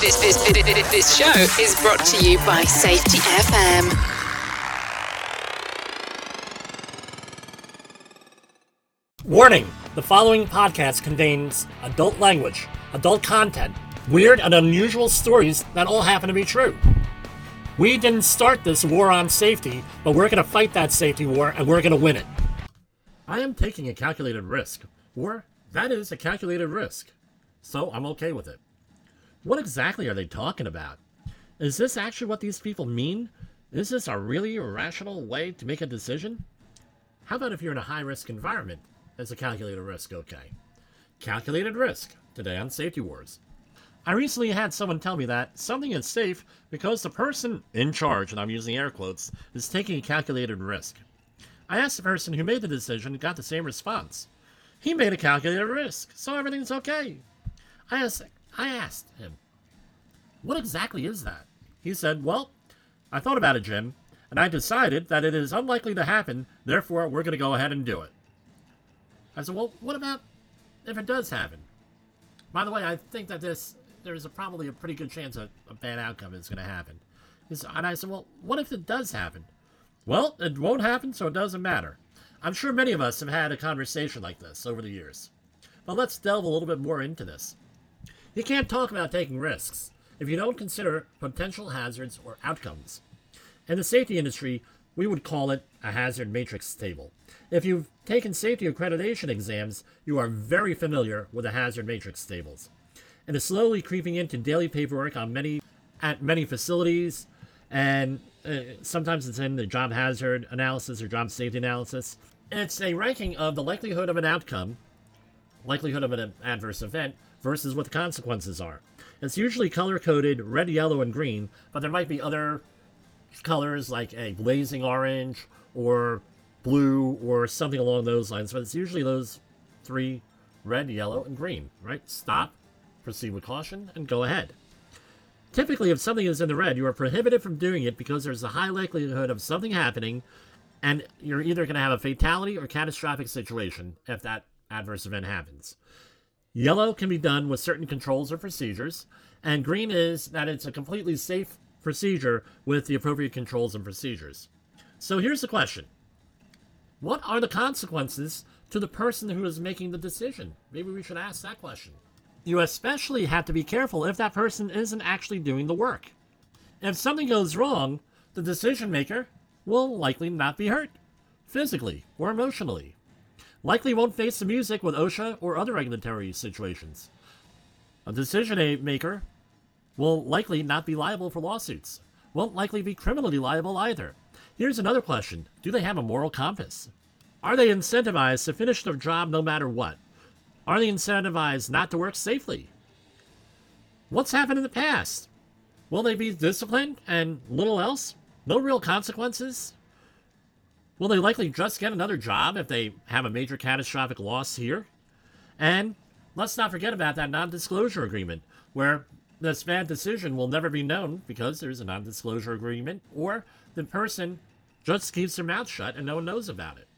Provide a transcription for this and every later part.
This, this, this, show is brought to you by Safety FM. Warning the following podcast contains adult language, adult content, weird and unusual stories that all happen to be true. We didn't start this war on safety, but we're going to fight that safety war and we're going to win it. I am taking a calculated risk, or that is a calculated risk, so I'm okay with it. What exactly are they talking about? Is this actually what these people mean? Is this a really rational way to make a decision? How about if you're in a high risk environment? Is a calculated risk okay? Calculated risk, today on Safety Wars. I recently had someone tell me that something is safe because the person in charge, and I'm using air quotes, is taking a calculated risk. I asked the person who made the decision and got the same response. He made a calculated risk, so everything's okay. I asked, I asked him, What exactly is that? He said, Well, I thought about it, Jim, and I decided that it is unlikely to happen, therefore, we're going to go ahead and do it. I said, Well, what about if it does happen? By the way, I think that this there's a, probably a pretty good chance a, a bad outcome is going to happen. And I said, Well, what if it does happen? Well, it won't happen, so it doesn't matter. I'm sure many of us have had a conversation like this over the years. But let's delve a little bit more into this. You can't talk about taking risks if you don't consider potential hazards or outcomes. In the safety industry, we would call it a hazard matrix table. If you've taken safety accreditation exams, you are very familiar with the hazard matrix tables. And It is slowly creeping into daily paperwork on many at many facilities, and uh, sometimes it's in the job hazard analysis or job safety analysis. It's a ranking of the likelihood of an outcome, likelihood of an adverse event, versus what the consequences are. It's usually color coded red, yellow, and green, but there might be other colors like a blazing orange or blue or something along those lines, but it's usually those three red, yellow, and green, right? Stop, proceed with caution, and go ahead. Typically, if something is in the red, you are prohibited from doing it because there's a high likelihood of something happening, and you're either going to have a fatality or catastrophic situation if that adverse event happens. Yellow can be done with certain controls or procedures, and green is that it's a completely safe procedure with the appropriate controls and procedures. So here's the question What are the consequences to the person who is making the decision? Maybe we should ask that question. You especially have to be careful if that person isn't actually doing the work. If something goes wrong, the decision maker will likely not be hurt, physically or emotionally. Likely won't face the music with OSHA or other regulatory situations. A decision maker will likely not be liable for lawsuits, won't likely be criminally liable either. Here's another question Do they have a moral compass? Are they incentivized to finish their job no matter what? Are they incentivized not to work safely? What's happened in the past? Will they be disciplined and little else? No real consequences? Will they likely just get another job if they have a major catastrophic loss here? And let's not forget about that non disclosure agreement, where this bad decision will never be known because there's a non disclosure agreement, or the person just keeps their mouth shut and no one knows about it.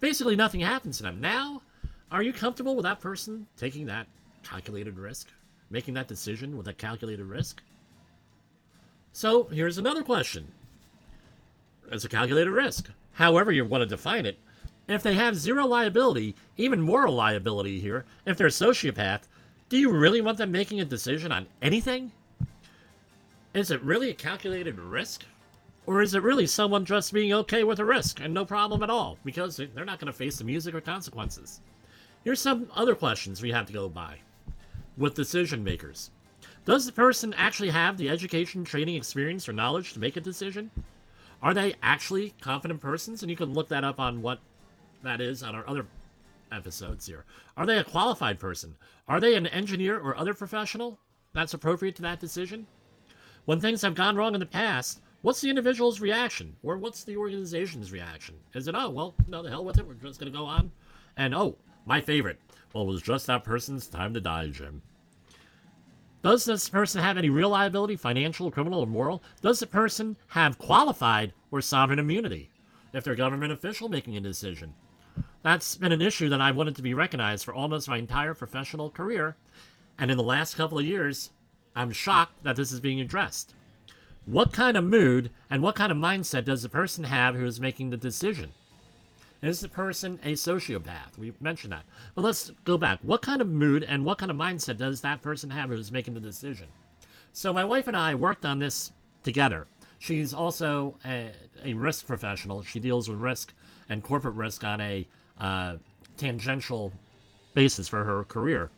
Basically, nothing happens to them. Now, are you comfortable with that person taking that calculated risk, making that decision with a calculated risk? So, here's another question It's a calculated risk. However, you want to define it, if they have zero liability, even moral liability here, if they're a sociopath, do you really want them making a decision on anything? Is it really a calculated risk? Or is it really someone just being okay with a risk and no problem at all because they're not going to face the music or consequences? Here's some other questions we have to go by with decision makers. Does the person actually have the education, training, experience, or knowledge to make a decision? Are they actually confident persons? And you can look that up on what that is on our other episodes here. Are they a qualified person? Are they an engineer or other professional that's appropriate to that decision? When things have gone wrong in the past, what's the individual's reaction? Or what's the organization's reaction? Is it, oh, well, no, the hell with it, we're just going to go on? And, oh, my favorite, well, it was just that person's time to die, Jim. Does this person have any real liability, financial, criminal, or moral? Does the person have qualified or sovereign immunity? If they're a government official making a decision, that's been an issue that I wanted to be recognized for almost my entire professional career. And in the last couple of years, I'm shocked that this is being addressed. What kind of mood and what kind of mindset does the person have who is making the decision? Is the person a sociopath? We mentioned that. But let's go back. What kind of mood and what kind of mindset does that person have who's making the decision? So my wife and I worked on this together. She's also a, a risk professional. She deals with risk and corporate risk on a uh, tangential basis for her career.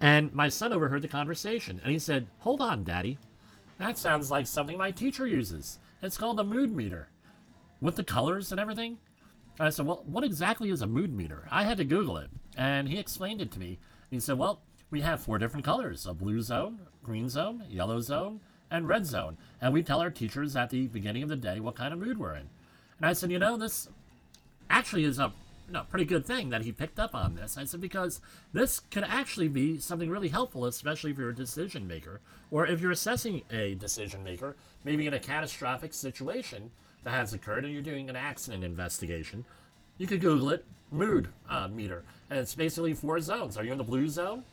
And my son overheard the conversation and he said, Hold on, Daddy. That sounds like something my teacher uses. It's called a mood meter. With the colors and everything. I said, Well, what exactly is a mood meter? I had to Google it. And he explained it to me. He said, Well, we have four different colors a blue zone, green zone, yellow zone, and red zone. And we tell our teachers at the beginning of the day what kind of mood we're in. And I said, You know, this actually is a pretty good thing that he picked up on this. I said, because this could actually be something really helpful, especially if you're a decision maker, or if you're assessing a decision maker, maybe in a catastrophic situation that has occurred and you're doing an accident investigation. You could Google it, mood uh, meter, and it's basically four zones. Are you in the blue zone,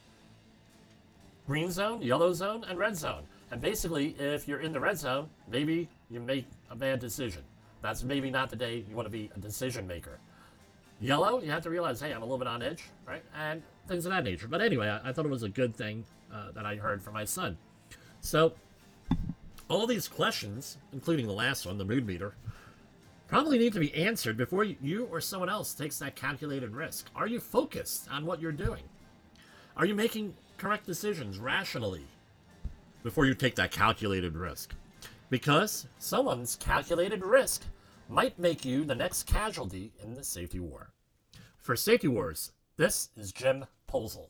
green zone, yellow zone, and red zone? And basically, if you're in the red zone, maybe you make a bad decision. That's maybe not the day you want to be a decision maker. Yellow, you have to realize, hey, I'm a little bit on edge, right? And things of that nature. But anyway, I, I thought it was a good thing uh, that I heard from my son. So, all these questions, including the last one, the mood meter, probably need to be answered before you or someone else takes that calculated risk. Are you focused on what you're doing? Are you making correct decisions rationally before you take that calculated risk? Because someone's calculated risk might make you the next casualty in the safety war. For Safety Wars, this is Jim Posel.